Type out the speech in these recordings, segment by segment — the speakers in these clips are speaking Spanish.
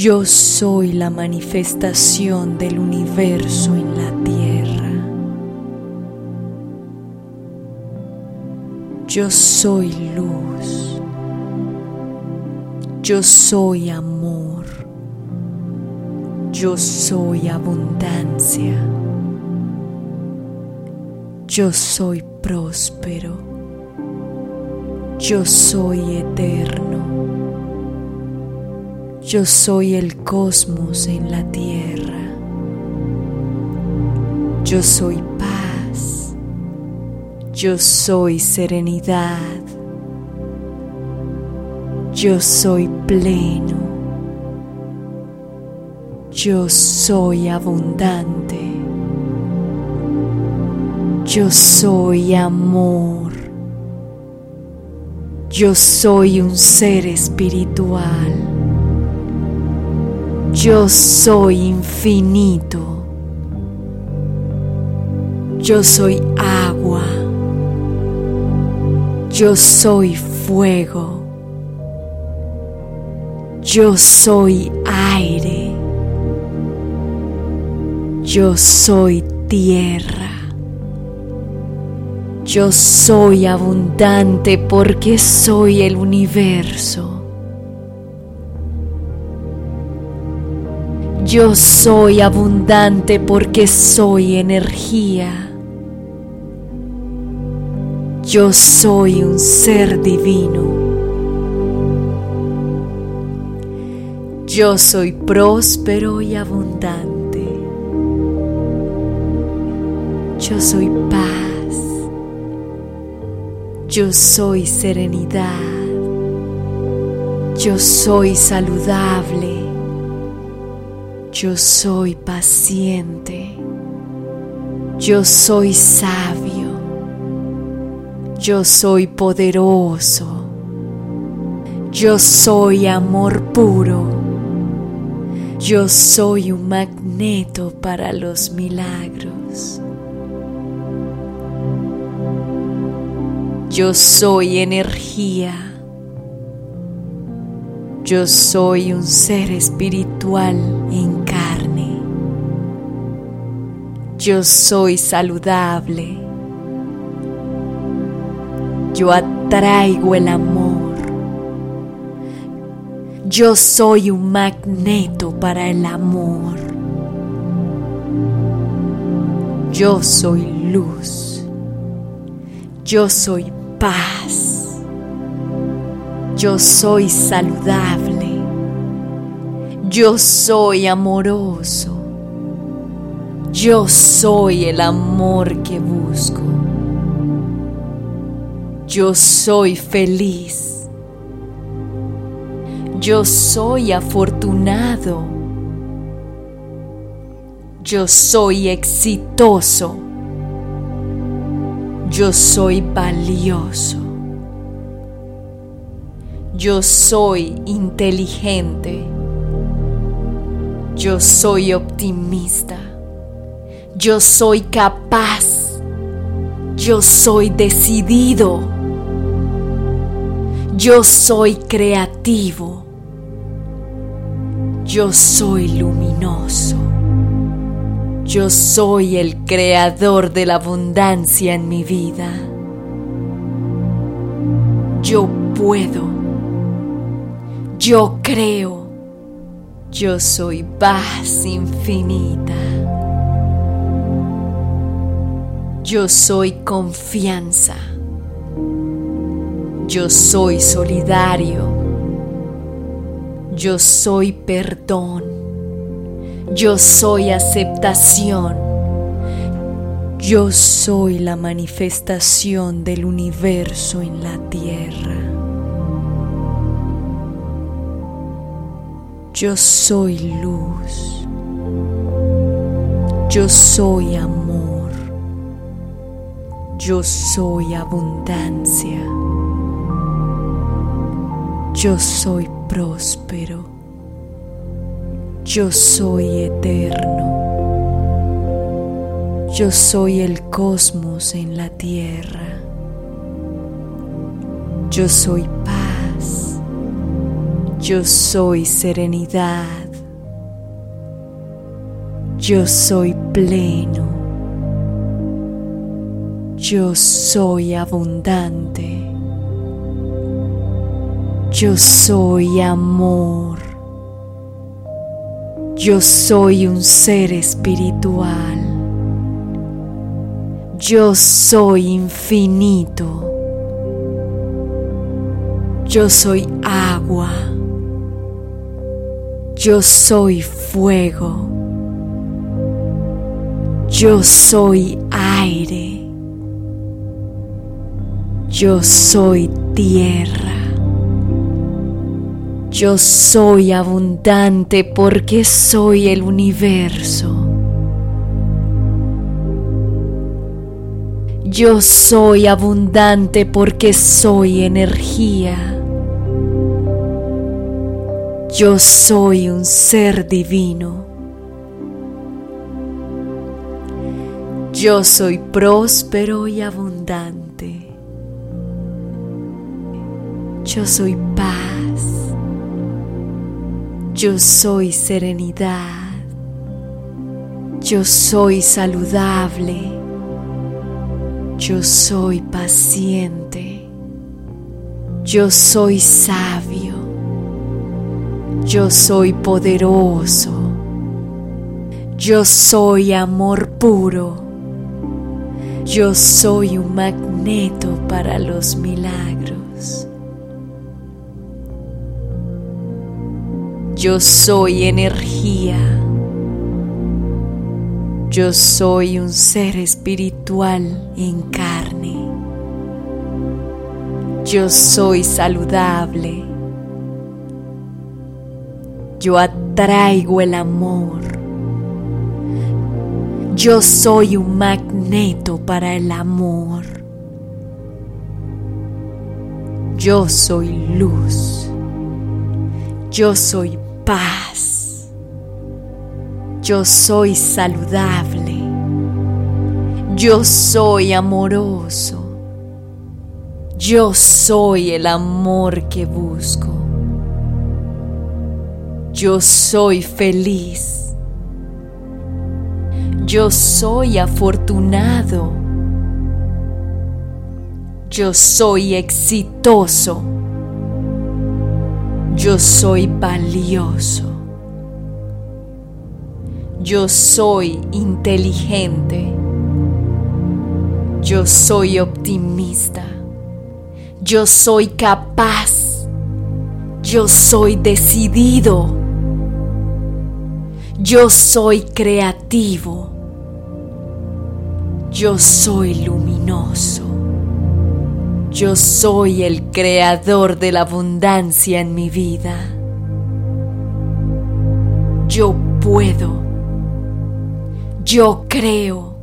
Yo soy la manifestación del universo en la tierra. Yo soy luz. Yo soy amor. Yo soy abundancia. Yo soy próspero. Yo soy eterno. Yo soy el cosmos en la tierra. Yo soy paz. Yo soy serenidad. Yo soy pleno. Yo soy abundante. Yo soy amor. Yo soy un ser espiritual. Yo soy infinito. Yo soy agua. Yo soy fuego. Yo soy aire. Yo soy tierra. Yo soy abundante porque soy el universo. Yo soy abundante porque soy energía. Yo soy un ser divino. Yo soy próspero y abundante. Yo soy paz. Yo soy serenidad. Yo soy saludable. Yo soy paciente. Yo soy sabio. Yo soy poderoso. Yo soy amor puro. Yo soy un magneto para los milagros. Yo soy energía. Yo soy un ser espiritual Yo soy saludable. Yo atraigo el amor. Yo soy un magneto para el amor. Yo soy luz. Yo soy paz. Yo soy saludable. Yo soy amoroso. Yo soy el amor que busco. Yo soy feliz. Yo soy afortunado. Yo soy exitoso. Yo soy valioso. Yo soy inteligente. Yo soy optimista. Yo soy capaz. Yo soy decidido. Yo soy creativo. Yo soy luminoso. Yo soy el creador de la abundancia en mi vida. Yo puedo. Yo creo, yo soy paz infinita. Yo soy confianza. Yo soy solidario. Yo soy perdón. Yo soy aceptación. Yo soy la manifestación del universo en la tierra. Yo soy luz. Yo soy amor. Yo soy abundancia. Yo soy próspero. Yo soy eterno. Yo soy el cosmos en la tierra. Yo soy paz. Yo soy serenidad. Yo soy pleno. Yo soy abundante. Yo soy amor. Yo soy un ser espiritual. Yo soy infinito. Yo soy agua. Yo soy fuego. Yo soy aire. Yo soy tierra. Yo soy abundante porque soy el universo. Yo soy abundante porque soy energía. Yo soy un ser divino. Yo soy próspero y abundante. Yo soy paz. Yo soy serenidad. Yo soy saludable. Yo soy paciente. Yo soy sabio. Yo soy poderoso. Yo soy amor puro. Yo soy un magneto para los milagros. Yo soy energía. Yo soy un ser espiritual en carne. Yo soy saludable. Yo atraigo el amor. Yo soy un magneto para el amor. Yo soy luz. Yo soy paz. Yo soy saludable. Yo soy amoroso. Yo soy el amor que busco. Yo soy feliz. Yo soy afortunado. Yo soy exitoso. Yo soy valioso. Yo soy inteligente. Yo soy optimista. Yo soy capaz. Yo soy decidido. Yo soy creativo. Yo soy luminoso. Yo soy el creador de la abundancia en mi vida. Yo puedo. Yo creo.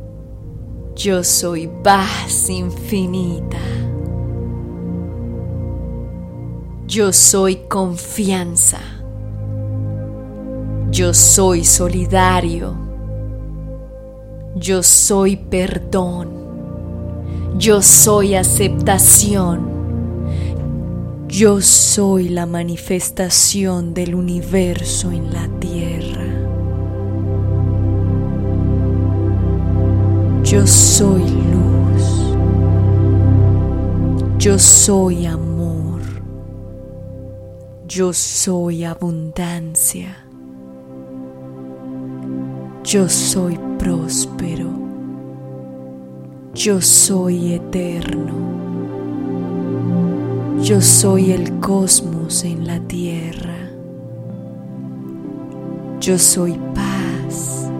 Yo soy paz infinita. Yo soy confianza. Yo soy solidario. Yo soy perdón. Yo soy aceptación. Yo soy la manifestación del universo en la tierra. Yo soy luz. Yo soy amor. Yo soy abundancia. Yo soy próspero. Yo soy eterno. Yo soy el cosmos en la tierra. Yo soy paz.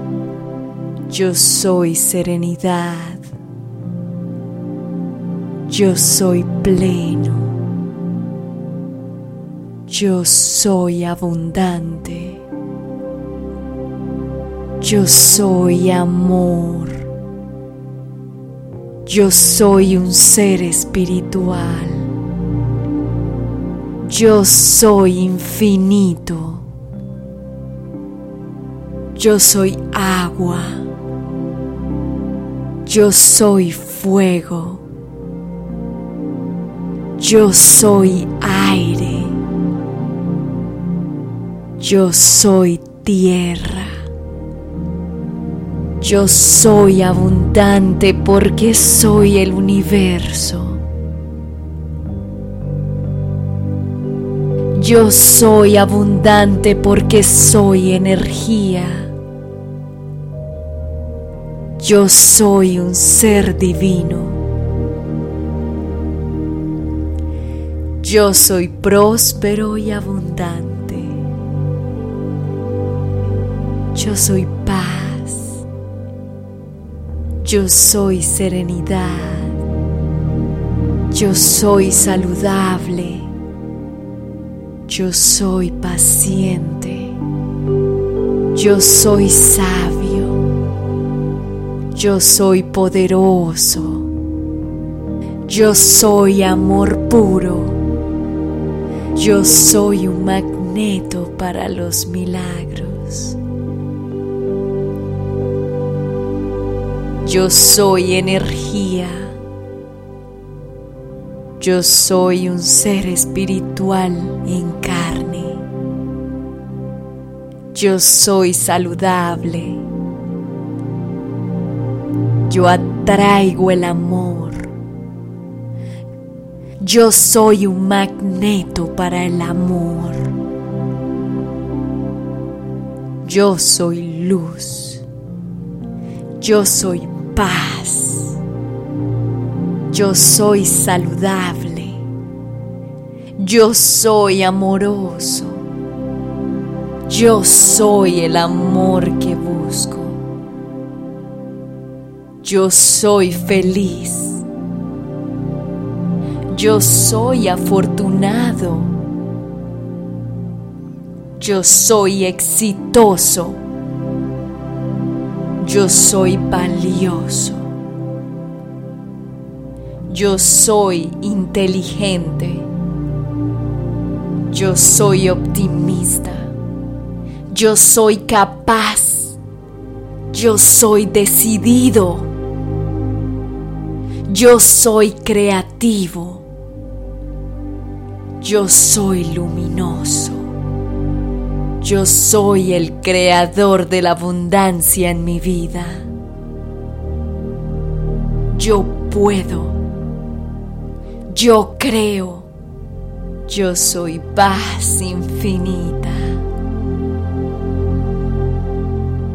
Yo soy serenidad. Yo soy pleno. Yo soy abundante. Yo soy amor. Yo soy un ser espiritual. Yo soy infinito. Yo soy agua. Yo soy fuego. Yo soy aire. Yo soy tierra. Yo soy abundante porque soy el universo. Yo soy abundante porque soy energía. Yo soy un ser divino. Yo soy próspero y abundante. Yo soy paz. Yo soy serenidad. Yo soy saludable. Yo soy paciente. Yo soy sabio. Yo soy poderoso. Yo soy amor puro. Yo soy un magneto para los milagros. Yo soy energía. Yo soy un ser espiritual en carne. Yo soy saludable. Yo atraigo el amor. Yo soy un magneto para el amor. Yo soy luz. Yo soy paz. Yo soy saludable. Yo soy amoroso. Yo soy el amor que busco. Yo soy feliz. Yo soy afortunado. Yo soy exitoso. Yo soy valioso. Yo soy inteligente. Yo soy optimista. Yo soy capaz. Yo soy decidido. Yo soy creativo. Yo soy luminoso. Yo soy el creador de la abundancia en mi vida. Yo puedo. Yo creo. Yo soy paz infinita.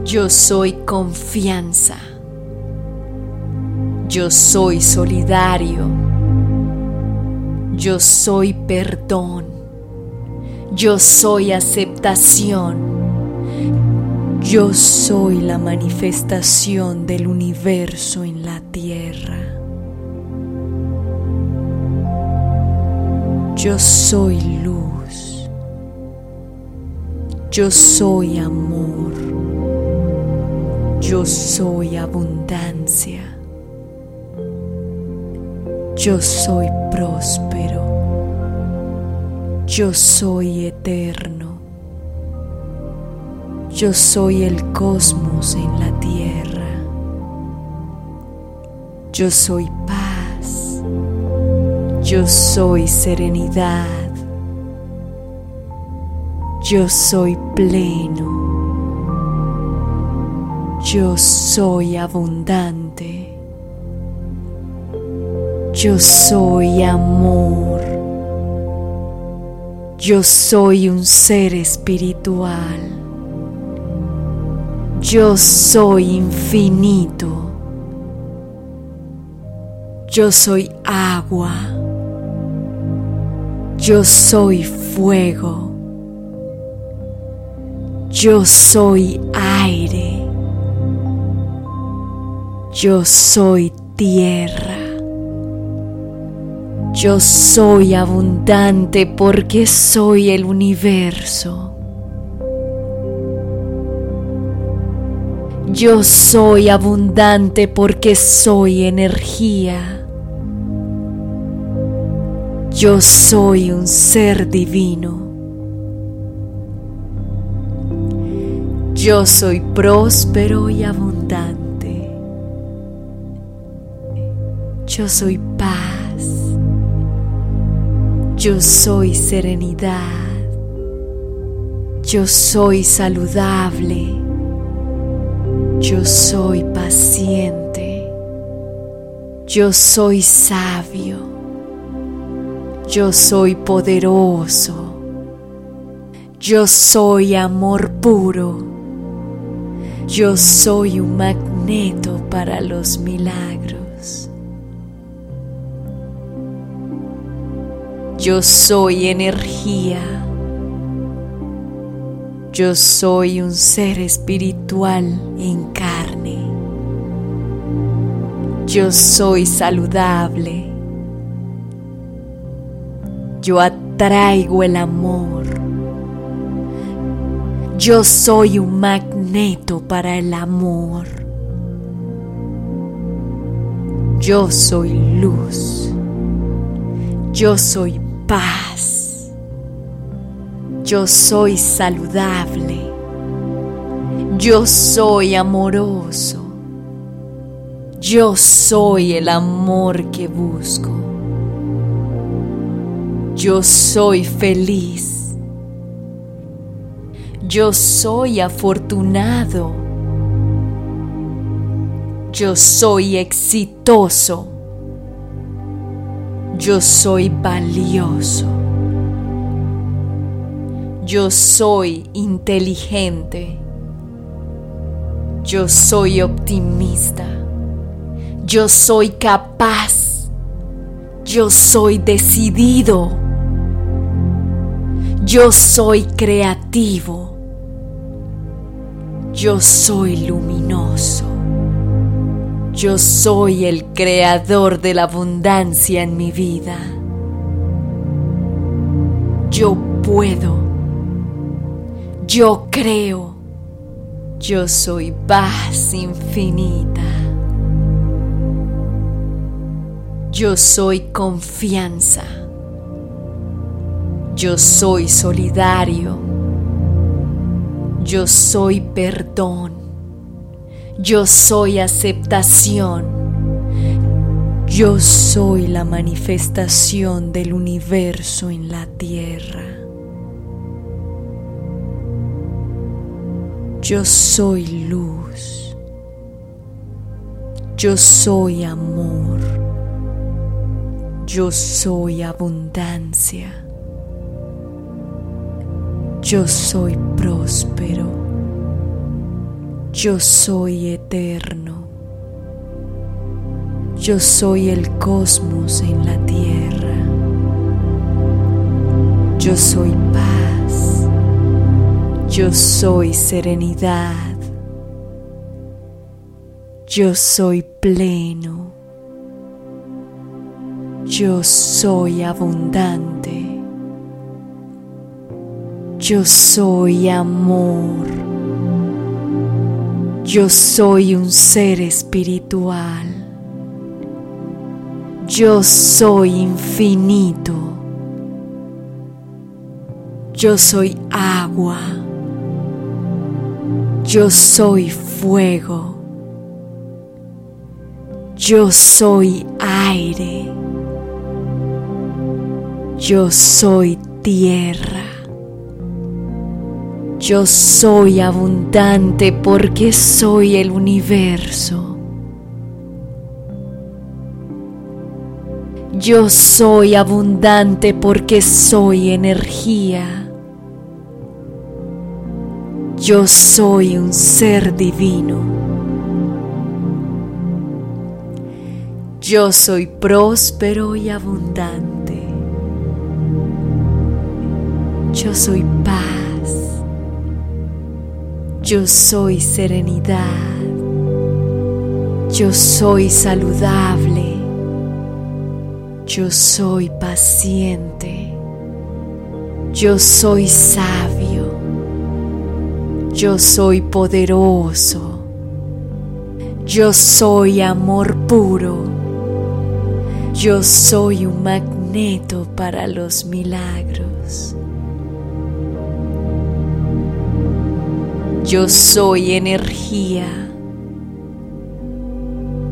Yo soy confianza. Yo soy solidario. Yo soy perdón. Yo soy aceptación. Yo soy la manifestación del universo en la tierra. Yo soy luz. Yo soy amor. Yo soy abundancia. Yo soy próspero. Yo soy eterno. Yo soy el cosmos en la tierra. Yo soy paz. Yo soy serenidad. Yo soy pleno. Yo soy abundante. Yo soy amor. Yo soy un ser espiritual. Yo soy infinito. Yo soy agua. Yo soy fuego. Yo soy aire. Yo soy tierra. Yo soy abundante porque soy el universo. Yo soy abundante porque soy energía. Yo soy un ser divino. Yo soy próspero y abundante. Yo soy paz. Yo soy serenidad. Yo soy saludable. Yo soy paciente. Yo soy sabio. Yo soy poderoso. Yo soy amor puro. Yo soy un magneto para los milagros. Yo soy energía. Yo soy un ser espiritual en carne. Yo soy saludable. Yo atraigo el amor. Yo soy un magneto para el amor. Yo soy luz. Yo soy paz. Yo soy saludable. Yo soy amoroso. Yo soy el amor que busco. Yo soy feliz. Yo soy afortunado. Yo soy exitoso. Yo soy valioso. Yo soy inteligente. Yo soy optimista. Yo soy capaz. Yo soy decidido. Yo soy creativo. Yo soy luminoso. Yo soy el creador de la abundancia en mi vida. Yo puedo. Yo creo. Yo soy paz infinita. Yo soy confianza. Yo soy solidario. Yo soy perdón. Yo soy aceptación. Yo soy la manifestación del universo en la tierra. Yo soy luz. Yo soy amor. Yo soy abundancia. Yo soy próspero. Yo soy eterno. Yo soy el cosmos en la tierra. Yo soy paz. Yo soy serenidad. Yo soy pleno. Yo soy abundante. Yo soy amor. Yo soy un ser espiritual. Yo soy infinito. Yo soy agua. Yo soy fuego. Yo soy aire. Yo soy tierra. Yo soy abundante porque soy el universo. Yo soy abundante porque soy energía. Yo soy un ser divino. Yo soy próspero y abundante. Yo soy paz. Yo soy serenidad. Yo soy saludable. Yo soy paciente. Yo soy sabio. Yo soy poderoso. Yo soy amor puro. Yo soy un magneto para los milagros. Yo soy energía.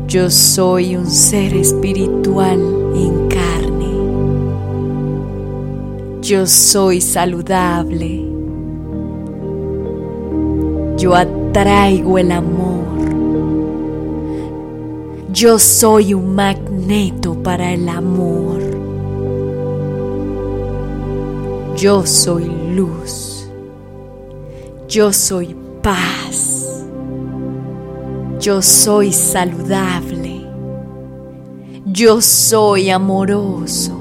Yo soy un ser espiritual en carne. Yo soy saludable. Yo atraigo el amor. Yo soy un magneto para el amor. Yo soy luz. Yo soy paz. Yo soy saludable. Yo soy amoroso.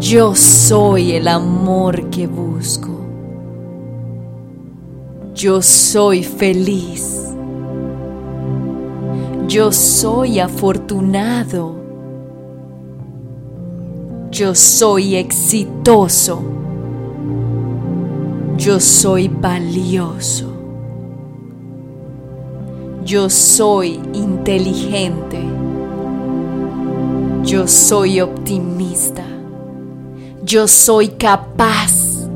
Yo soy el amor que busco. Yo soy feliz. Yo soy afortunado. Yo soy exitoso. Yo soy valioso. Yo soy inteligente. Yo soy optimista. Yo soy capaz.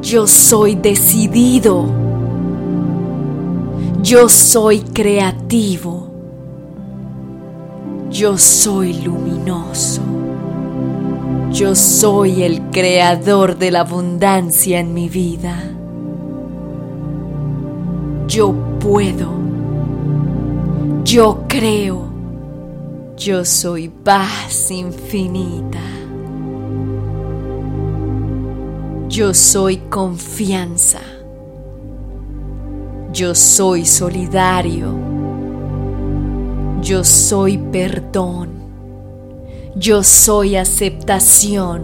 Yo soy decidido. Yo soy creativo. Yo soy luminoso. Yo soy el creador de la abundancia en mi vida. Yo puedo. Yo creo. Yo soy paz infinita. Yo soy confianza. Yo soy solidario. Yo soy perdón. Yo soy aceptación.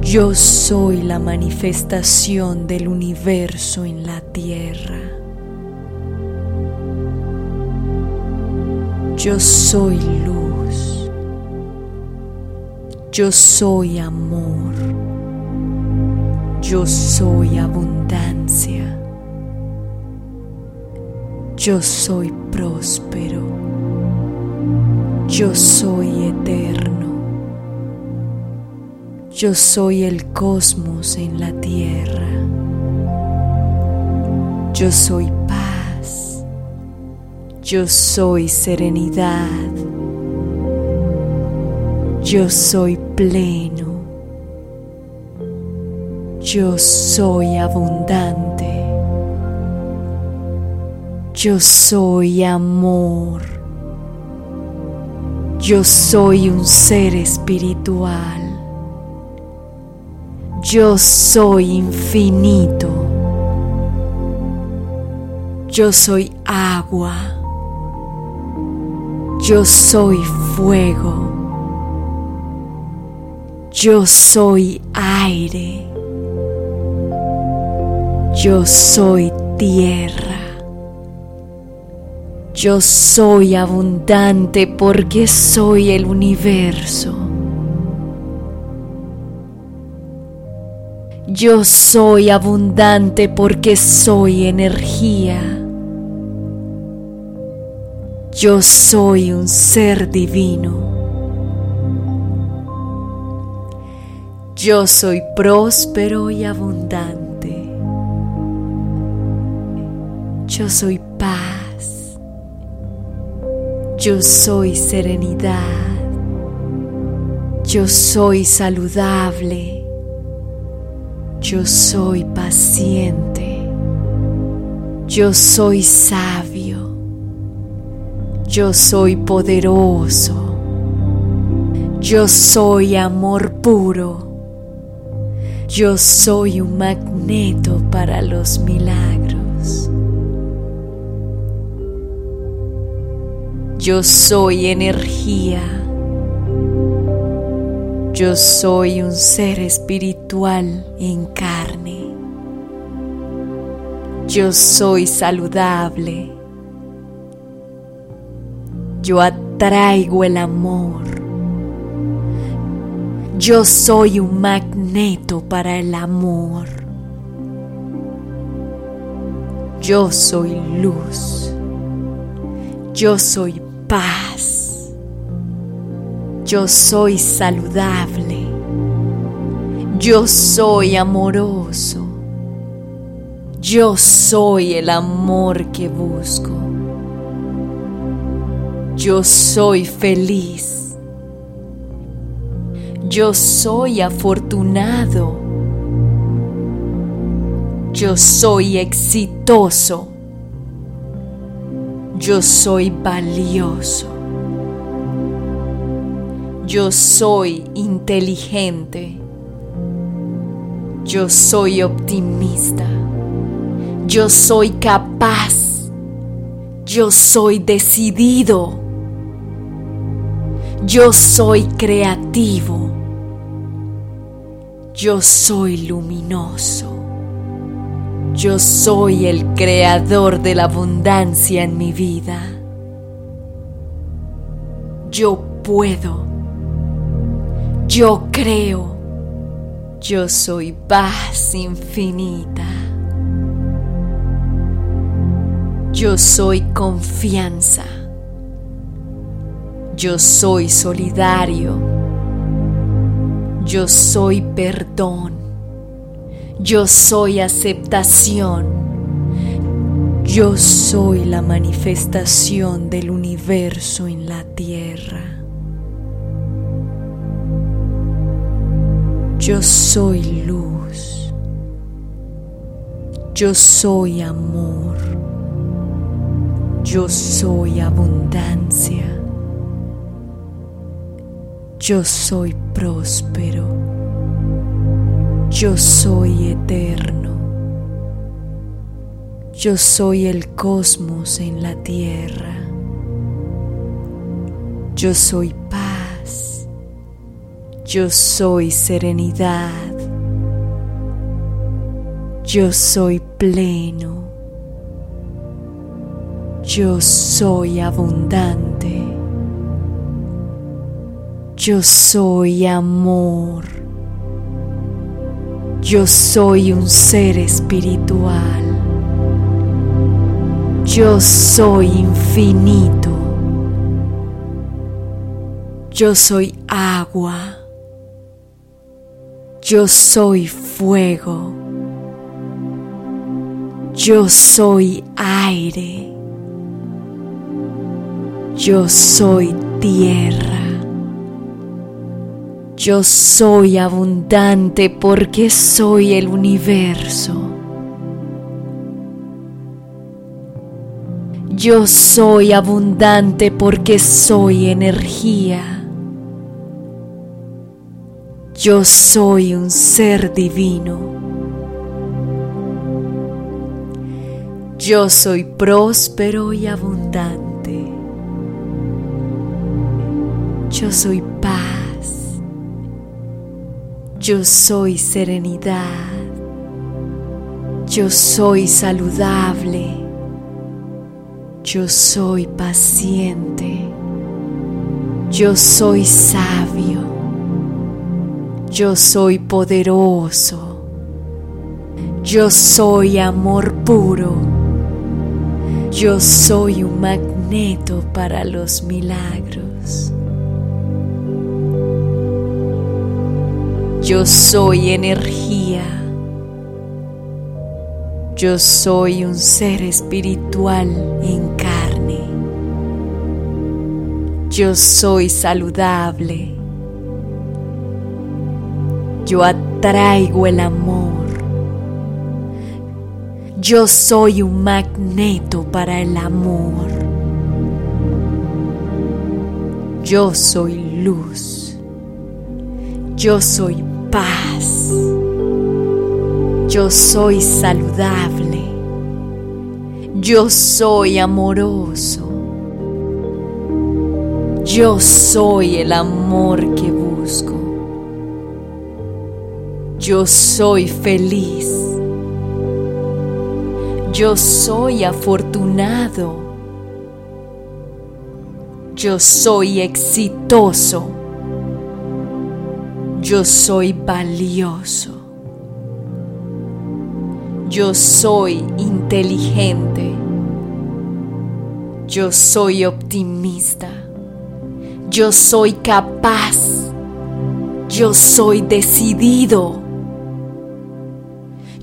Yo soy la manifestación del universo en la tierra. Yo soy luz. Yo soy amor. Yo soy abundancia. Yo soy próspero. Yo soy eterno. Yo soy el cosmos en la tierra. Yo soy paz. Yo soy serenidad. Yo soy pleno. Yo soy abundante. Yo soy amor. Yo soy un ser espiritual. Yo soy infinito. Yo soy agua. Yo soy fuego. Yo soy aire. Yo soy tierra. Yo soy abundante porque soy el universo. Yo soy abundante porque soy energía. Yo soy un ser divino. Yo soy próspero y abundante. Yo soy paz. Yo soy serenidad. Yo soy saludable. Yo soy paciente. Yo soy sabio. Yo soy poderoso. Yo soy amor puro. Yo soy un magneto para los milagros. Yo soy energía. Yo soy un ser espiritual en carne. Yo soy saludable. Yo atraigo el amor. Yo soy un magneto para el amor. Yo soy luz. Yo soy paz. Yo soy saludable. Yo soy amoroso. Yo soy el amor que busco. Yo soy feliz. Yo soy afortunado. Yo soy exitoso. Yo soy valioso. Yo soy inteligente. Yo soy optimista. Yo soy capaz. Yo soy decidido. Yo soy creativo. Yo soy luminoso. Yo soy el creador de la abundancia en mi vida. Yo puedo. Yo creo. Yo soy paz infinita. Yo soy confianza. Yo soy solidario. Yo soy perdón. Yo soy aceptación. Yo soy la manifestación del universo en la tierra. Yo soy luz. Yo soy amor. Yo soy abundancia. Yo soy próspero. Yo soy eterno. Yo soy el cosmos en la tierra. Yo soy paz. Yo soy serenidad. Yo soy pleno. Yo soy abundante. Yo soy amor. Yo soy un ser espiritual. Yo soy infinito. Yo soy agua. Yo soy fuego. Yo soy aire. Yo soy tierra. Yo soy abundante porque soy el universo. Yo soy abundante porque soy energía. Yo soy un ser divino. Yo soy próspero y abundante. Yo soy paz. Yo soy serenidad. Yo soy saludable. Yo soy paciente. Yo soy sabio. Yo soy poderoso. Yo soy amor puro. Yo soy un magneto para los milagros. Yo soy energía. Yo soy un ser espiritual en carne. Yo soy saludable. Yo atraigo el amor. Yo soy un magneto para el amor. Yo soy luz. Yo soy paz. Yo soy saludable. Yo soy amoroso. Yo soy el amor que busco. Yo soy feliz. Yo soy afortunado. Yo soy exitoso. Yo soy valioso. Yo soy inteligente. Yo soy optimista. Yo soy capaz. Yo soy decidido.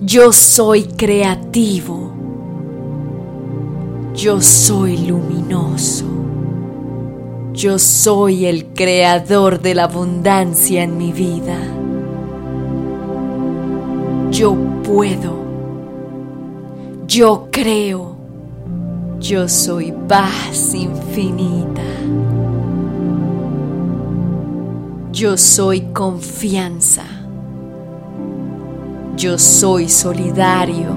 Yo soy creativo. Yo soy luminoso. Yo soy el creador de la abundancia en mi vida. Yo puedo. Yo creo. Yo soy paz infinita. Yo soy confianza. Yo soy solidario.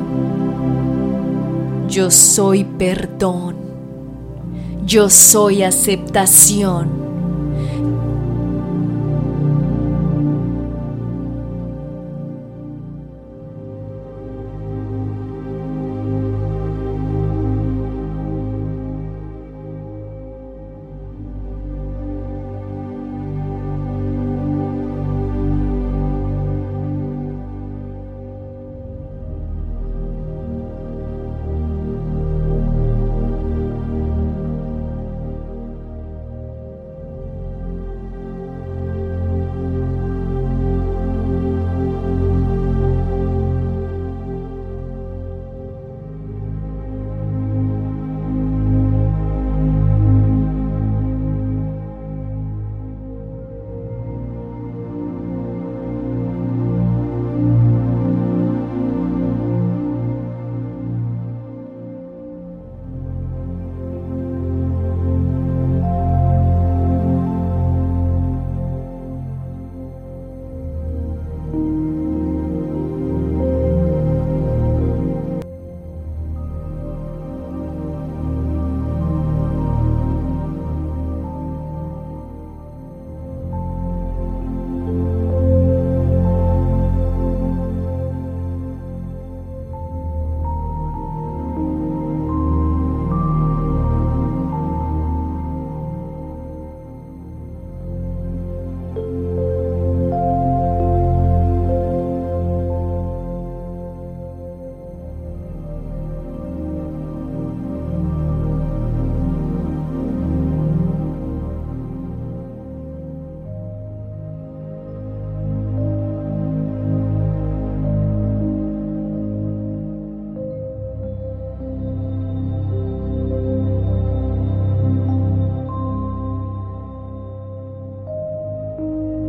Yo soy perdón. Yo soy aceptación.